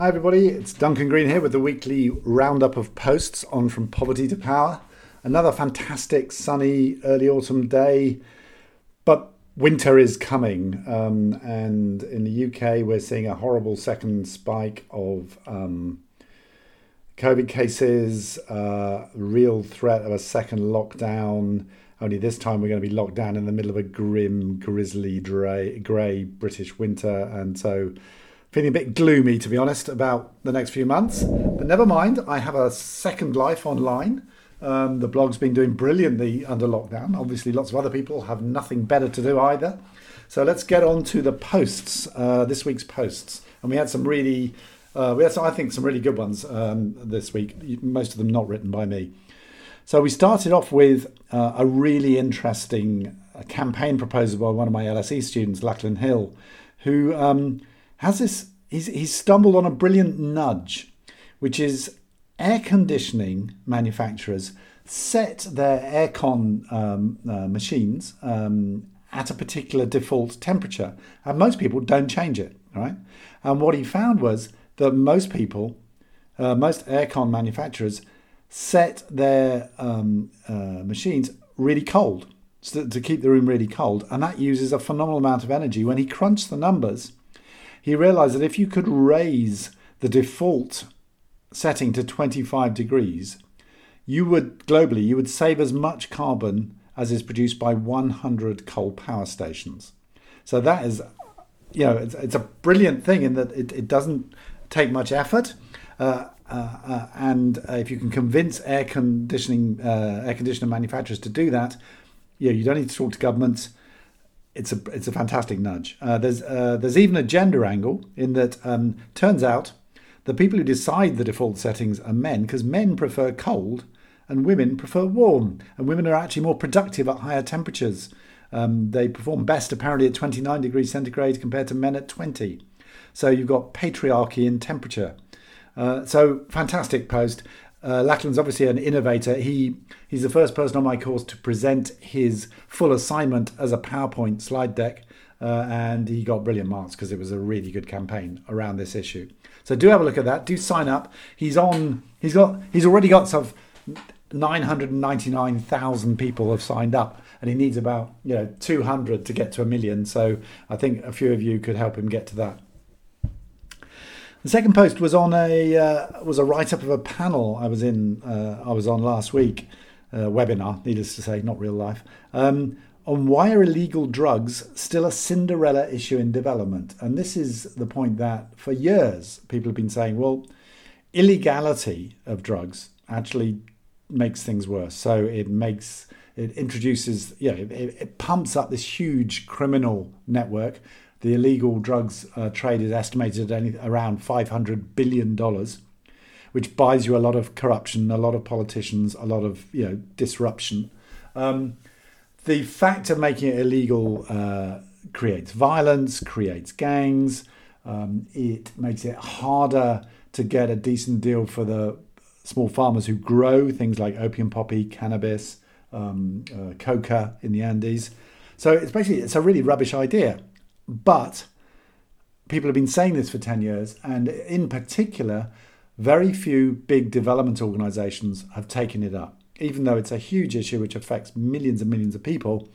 Hi, everybody. It's Duncan Green here with the weekly roundup of posts on From Poverty to Power. Another fantastic sunny early autumn day, but winter is coming. Um, and in the UK, we're seeing a horrible second spike of um, COVID cases, uh, real threat of a second lockdown. Only this time, we're going to be locked down in the middle of a grim, grisly, grey British winter. And so, feeling a bit gloomy, to be honest, about the next few months. But never mind, I have a second life online. Um, the blog's been doing brilliantly under lockdown. Obviously, lots of other people have nothing better to do either. So let's get on to the posts, uh, this week's posts. And we had some really, uh, we had, some, I think, some really good ones um, this week, most of them not written by me. So we started off with uh, a really interesting uh, campaign proposal by one of my LSE students, Lachlan Hill, who um, has this, he's, he's stumbled on a brilliant nudge, which is air conditioning manufacturers set their aircon um, uh, machines um, at a particular default temperature, and most people don't change it, right? And what he found was that most people, uh, most aircon manufacturers, set their um, uh, machines really cold to, to keep the room really cold, and that uses a phenomenal amount of energy. When he crunched the numbers, he realized that if you could raise the default setting to 25 degrees, you would globally you would save as much carbon as is produced by 100 coal power stations. So that is, you know, it's, it's a brilliant thing in that it, it doesn't take much effort. Uh, uh, uh, and if you can convince air conditioning uh, air conditioner manufacturers to do that, yeah, you don't need to talk to governments it's a it's a fantastic nudge. Uh, there's uh, there's even a gender angle in that um, turns out the people who decide the default settings are men because men prefer cold and women prefer warm, and women are actually more productive at higher temperatures. Um, they perform best apparently at 29 degrees centigrade compared to men at 20. So you've got patriarchy in temperature. Uh, so fantastic post. Uh, Lachlan's obviously an innovator. He he's the first person on my course to present his full assignment as a PowerPoint slide deck, uh, and he got brilliant marks because it was a really good campaign around this issue. So do have a look at that. Do sign up. He's on. He's got. He's already got some. 999,000 people have signed up and he needs about you know 200 to get to a million so I think a few of you could help him get to that the second post was on a uh, was a write up of a panel I was in uh, I was on last week, webinar, needless to say, not real life, um, on why are illegal drugs still a Cinderella issue in development? And this is the point that for years people have been saying, well, illegality of drugs actually makes things worse. So it makes it introduces, you know, it, it pumps up this huge criminal network the illegal drugs uh, trade is estimated at around $500 billion, which buys you a lot of corruption, a lot of politicians, a lot of you know disruption. Um, the fact of making it illegal uh, creates violence, creates gangs. Um, it makes it harder to get a decent deal for the small farmers who grow things like opium poppy, cannabis, um, uh, coca in the Andes. So it's basically it's a really rubbish idea. But people have been saying this for 10 years, and in particular, very few big development organizations have taken it up. Even though it's a huge issue which affects millions and millions of people,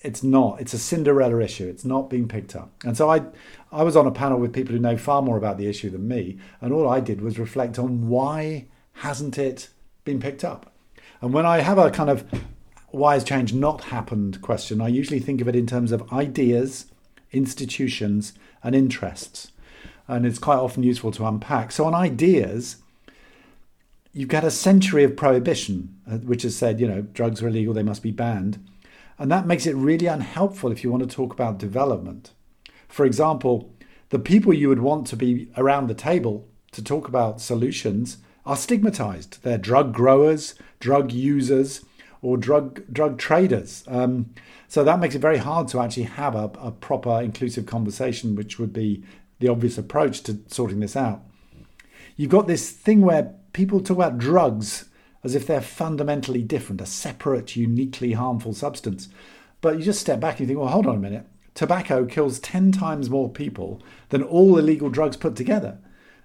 it's not. It's a Cinderella issue. It's not being picked up. And so I, I was on a panel with people who know far more about the issue than me, and all I did was reflect on why hasn't it been picked up. And when I have a kind of why has change not happened question, I usually think of it in terms of ideas institutions, and interests. And it's quite often useful to unpack. So, on ideas, you've got a century of prohibition, uh, which has said, you know, drugs are illegal, they must be banned. And that makes it really unhelpful if you want to talk about development. For example, the people you would want to be around the table to talk about solutions are stigmatized. They're drug growers, drug users, or drug drug traders. Um, so that makes it very hard to actually have a, a proper inclusive conversation, which would be the obvious approach to sorting this out. You've got this thing where people talk about drugs as if they're fundamentally different, a separate, uniquely harmful substance. But you just step back and you think, well, hold on a minute. Tobacco kills 10 times more people than all illegal drugs put together.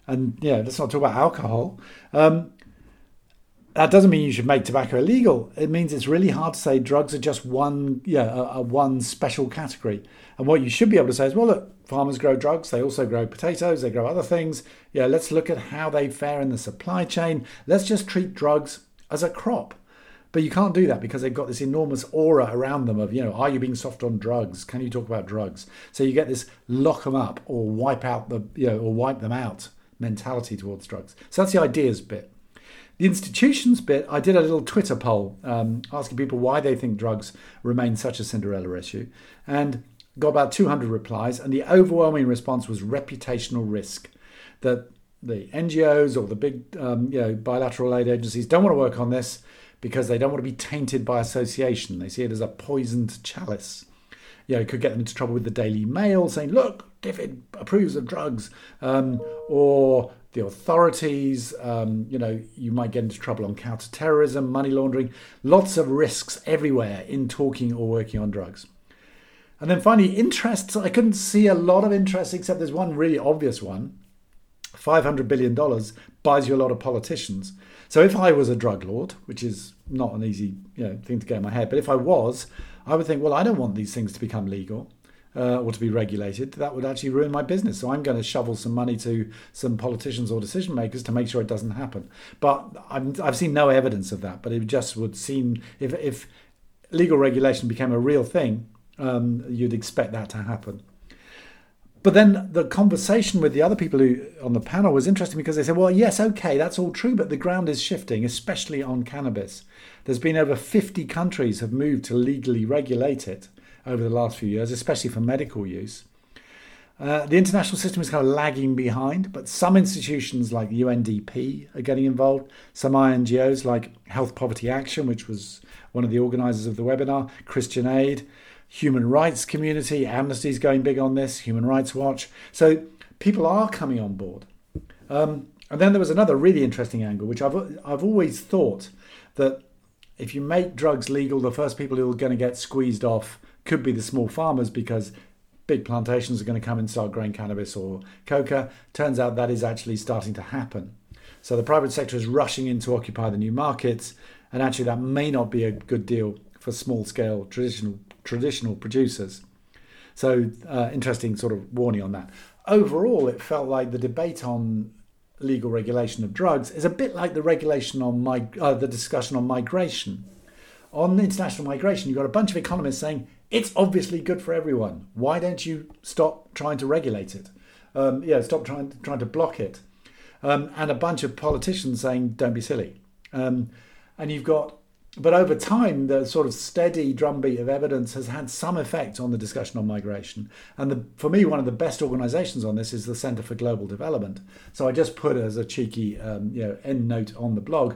And yeah, let's not talk about alcohol. Um, that doesn't mean you should make tobacco illegal. It means it's really hard to say drugs are just one, yeah, a, a, one special category. And what you should be able to say is, well, look, farmers grow drugs. They also grow potatoes. They grow other things. Yeah, let's look at how they fare in the supply chain. Let's just treat drugs as a crop. But you can't do that because they've got this enormous aura around them of, you know, are you being soft on drugs? Can you talk about drugs? So you get this lock them up or wipe out the, you know, or wipe them out mentality towards drugs. So that's the ideas bit. The institutions bit, I did a little Twitter poll um, asking people why they think drugs remain such a Cinderella issue, and got about 200 replies. And the overwhelming response was reputational risk that the NGOs or the big um, you know, bilateral aid agencies don't want to work on this because they don't want to be tainted by association. They see it as a poisoned chalice. You know, could get them into trouble with the Daily Mail saying, look, DFID approves of drugs, um, or the authorities. Um, you know, you might get into trouble on counterterrorism, money laundering, lots of risks everywhere in talking or working on drugs. And then finally, interests. I couldn't see a lot of interest except there's one really obvious one. $500 billion buys you a lot of politicians. So if I was a drug lord, which is not an easy you know, thing to get in my head, but if I was, I would think, well, I don't want these things to become legal uh, or to be regulated, that would actually ruin my business. So I'm going to shovel some money to some politicians or decision makers to make sure it doesn't happen. But i have seen no evidence of that. But it just would seem if, if legal regulation became a real thing, um, you'd expect that to happen. But then the conversation with the other people who on the panel was interesting because they said, well, yes, okay, that's all true, but the ground is shifting, especially on cannabis. There's been over 50 countries have moved to legally regulate it over the last few years, especially for medical use. Uh, the international system is kind of lagging behind, but some institutions like UNDP are getting involved. Some INGOs like Health Poverty Action, which was one of the organisers of the webinar, Christian Aid, Human Rights Community, Amnesty is going big on this, Human Rights Watch. So people are coming on board. Um, and then there was another really interesting angle, which I've I've always thought that if you make drugs legal, the first people who are going to get squeezed off could be the small farmers because big plantations are going to come and start growing cannabis or coca. Turns out that is actually starting to happen. So the private sector is rushing in to occupy the new markets, and actually that may not be a good deal for small scale traditional traditional producers. So uh, interesting sort of warning on that. Overall, it felt like the debate on legal regulation of drugs is a bit like the regulation on mig- uh, the discussion on migration. On international migration, you've got a bunch of economists saying it's obviously good for everyone. Why don't you stop trying to regulate it? Um, yeah, stop trying trying to block it. Um, and a bunch of politicians saying, "Don't be silly." Um, and you've got, but over time, the sort of steady drumbeat of evidence has had some effect on the discussion on migration. And the, for me, one of the best organisations on this is the Centre for Global Development. So I just put as a cheeky, um, you know, end note on the blog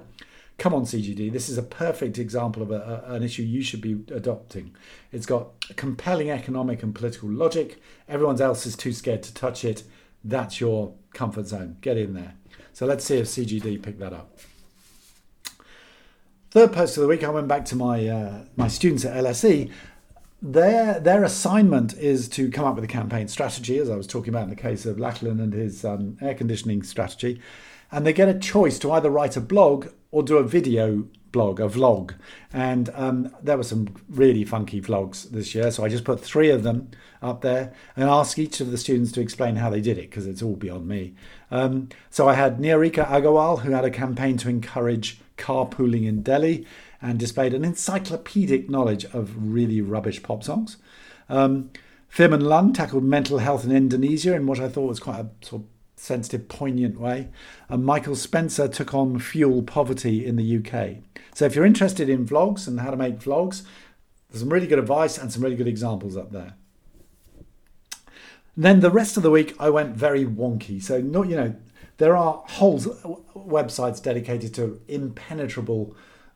come on CGD, this is a perfect example of a, a, an issue you should be adopting. It's got compelling economic and political logic. Everyone else is too scared to touch it. That's your comfort zone. Get in there. So let's see if CGD pick that up. Third post of the week, I went back to my uh, my students at LSE. Their their assignment is to come up with a campaign strategy, as I was talking about in the case of Lachlan and his um, air conditioning strategy, and they get a choice to either write a blog or do a video blog, a vlog. And um, there were some really funky vlogs this year. So I just put three of them up there and ask each of the students to explain how they did it because it's all beyond me. Um, so I had Niharika Agarwal, who had a campaign to encourage carpooling in Delhi and displayed an encyclopedic knowledge of really rubbish pop songs. Um, Firman Lund tackled mental health in Indonesia in what I thought was quite a sort of sensitive, poignant way. And Michael Spencer took on fuel poverty in the UK. So if you're interested in vlogs and how to make vlogs, there's some really good advice and some really good examples up there. then the rest of the week, I went very wonky. So not you know, there are whole websites dedicated to impenetrable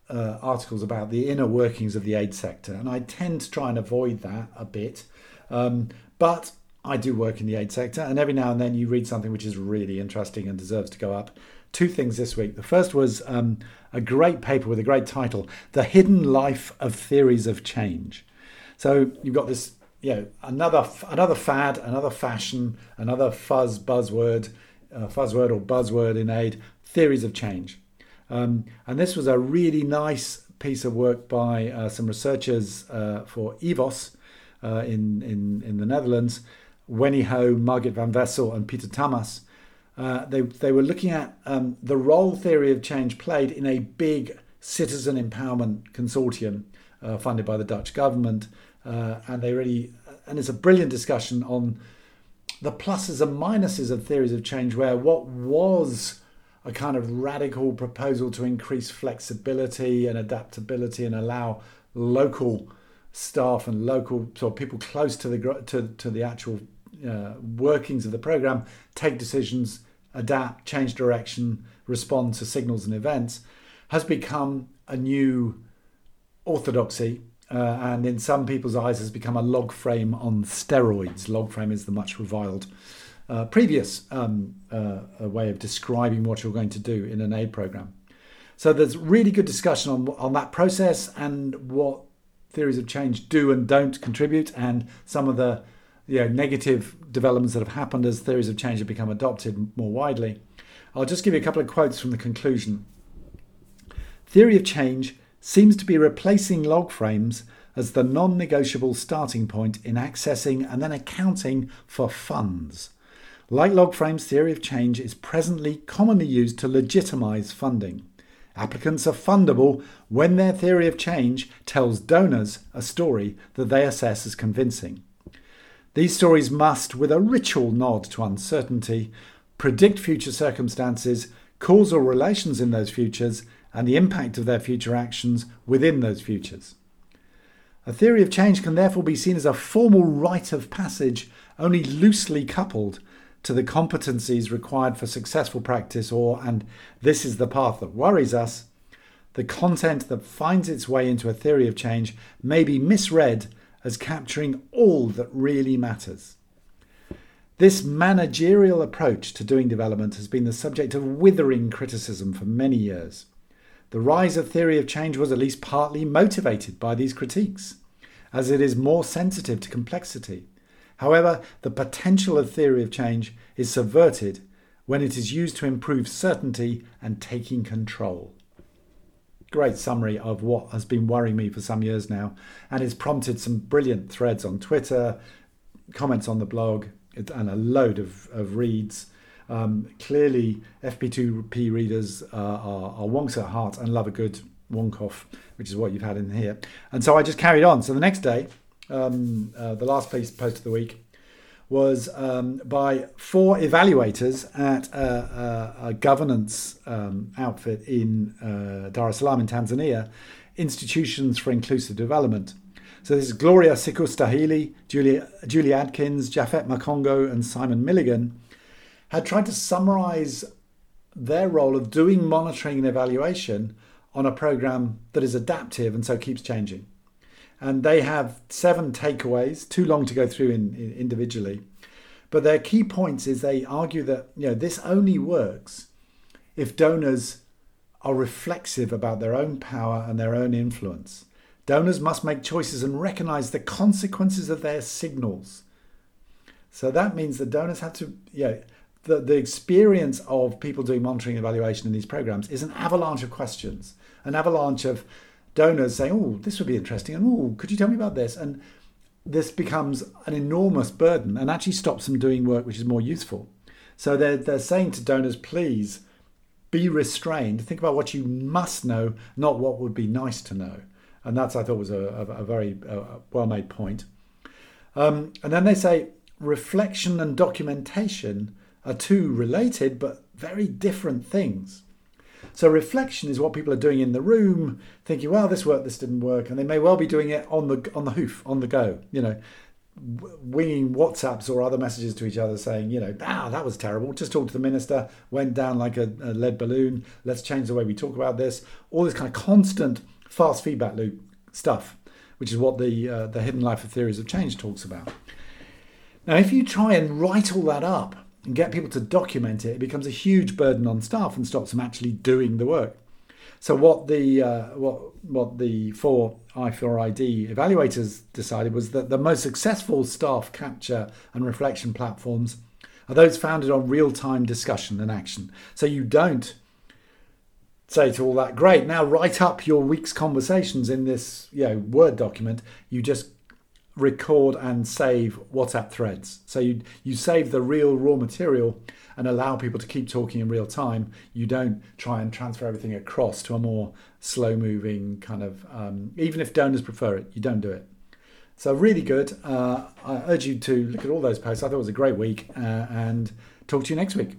uh, articles about the inner workings of the aid sector, and I tend to try and avoid that a bit. Um, but I do work in the aid sector, and every now and then you read something which is really interesting and deserves to go up. Two things this week. The first was um, a great paper with a great title The Hidden Life of Theories of Change. So you've got this, you know, another, another fad, another fashion, another fuzz buzzword uh, fuzzword or buzzword in aid, theories of change. Um, and this was a really nice piece of work by uh, some researchers uh, for EVOS uh, in, in, in the Netherlands, Wenny Ho, Margit van Wessel, and Peter Tamas. Uh, they, they were looking at um, the role theory of change played in a big citizen empowerment consortium uh, funded by the Dutch government. Uh, and they really, and it's a brilliant discussion on the pluses and minuses of theories of change, where what was a kind of radical proposal to increase flexibility and adaptability and allow local staff and local so people close to the to, to the actual uh, workings of the program take decisions adapt change direction respond to signals and events has become a new orthodoxy uh, and in some people's eyes has become a log frame on steroids log frame is the much reviled uh, previous um, uh, way of describing what you're going to do in an aid program. So there's really good discussion on, on that process and what theories of change do and don't contribute, and some of the you know, negative developments that have happened as theories of change have become adopted more widely. I'll just give you a couple of quotes from the conclusion. Theory of change seems to be replacing log frames as the non negotiable starting point in accessing and then accounting for funds. Like log frames, theory of change is presently commonly used to legitimize funding. Applicants are fundable when their theory of change tells donors a story that they assess as convincing. These stories must, with a ritual nod to uncertainty, predict future circumstances, causal relations in those futures, and the impact of their future actions within those futures. A theory of change can therefore be seen as a formal rite of passage only loosely coupled to the competencies required for successful practice, or, and this is the path that worries us, the content that finds its way into a theory of change may be misread as capturing all that really matters. This managerial approach to doing development has been the subject of withering criticism for many years. The rise of theory of change was at least partly motivated by these critiques, as it is more sensitive to complexity. However, the potential of theory of change is subverted when it is used to improve certainty and taking control. Great summary of what has been worrying me for some years now, and it's prompted some brilliant threads on Twitter, comments on the blog, and a load of, of reads. Um, clearly, FP2P readers uh, are, are wonks at heart and love a good wonk off, which is what you've had in here. And so I just carried on. So the next day, um, uh, the last piece post of the week was um, by four evaluators at a, a, a governance um, outfit in uh, Dar es Salaam in Tanzania, Institutions for Inclusive Development. So this is Gloria Sikustahili, Julie, Julie Adkins, Japhet Makongo, and Simon Milligan had tried to summarize their role of doing monitoring and evaluation on a program that is adaptive and so keeps changing and they have seven takeaways, too long to go through in, in individually. But their key points is they argue that you know this only works if donors are reflexive about their own power and their own influence. Donors must make choices and recognize the consequences of their signals. So that means the donors have to, you know, the, the experience of people doing monitoring and evaluation in these programs is an avalanche of questions, an avalanche of donors saying, "Oh, this would be interesting," and "Oh, could you tell me about this?" and this becomes an enormous burden and actually stops them doing work which is more useful. So they're, they're saying to donors, please be restrained. Think about what you must know, not what would be nice to know. And that's, I thought, was a, a, a very uh, well made point. Um, and then they say reflection and documentation are two related but very different things. So reflection is what people are doing in the room, thinking, "Well, this worked, this didn't work," and they may well be doing it on the on the hoof, on the go. You know, winging WhatsApps or other messages to each other, saying, "You know, ah, that was terrible. Just talked to the minister, went down like a, a lead balloon. Let's change the way we talk about this." All this kind of constant fast feedback loop stuff, which is what the uh, the hidden life of theories of change talks about. Now, if you try and write all that up and get people to document it, it becomes a huge burden on staff and stops them actually doing the work. So what the uh, what what the four I4ID evaluators decided was that the most successful staff capture and reflection platforms are those founded on real time discussion and action. So you don't say to all that, great, now write up your week's conversations in this you know, Word document. You just record and save WhatsApp threads. So you, you save the real raw material and allow people to keep talking in real time. You don't try and transfer everything across to a more slow moving kind of, um, even if donors prefer it, you don't do it. So really good. Uh, I urge you to look at all those posts. I thought it was a great week uh, and talk to you next week.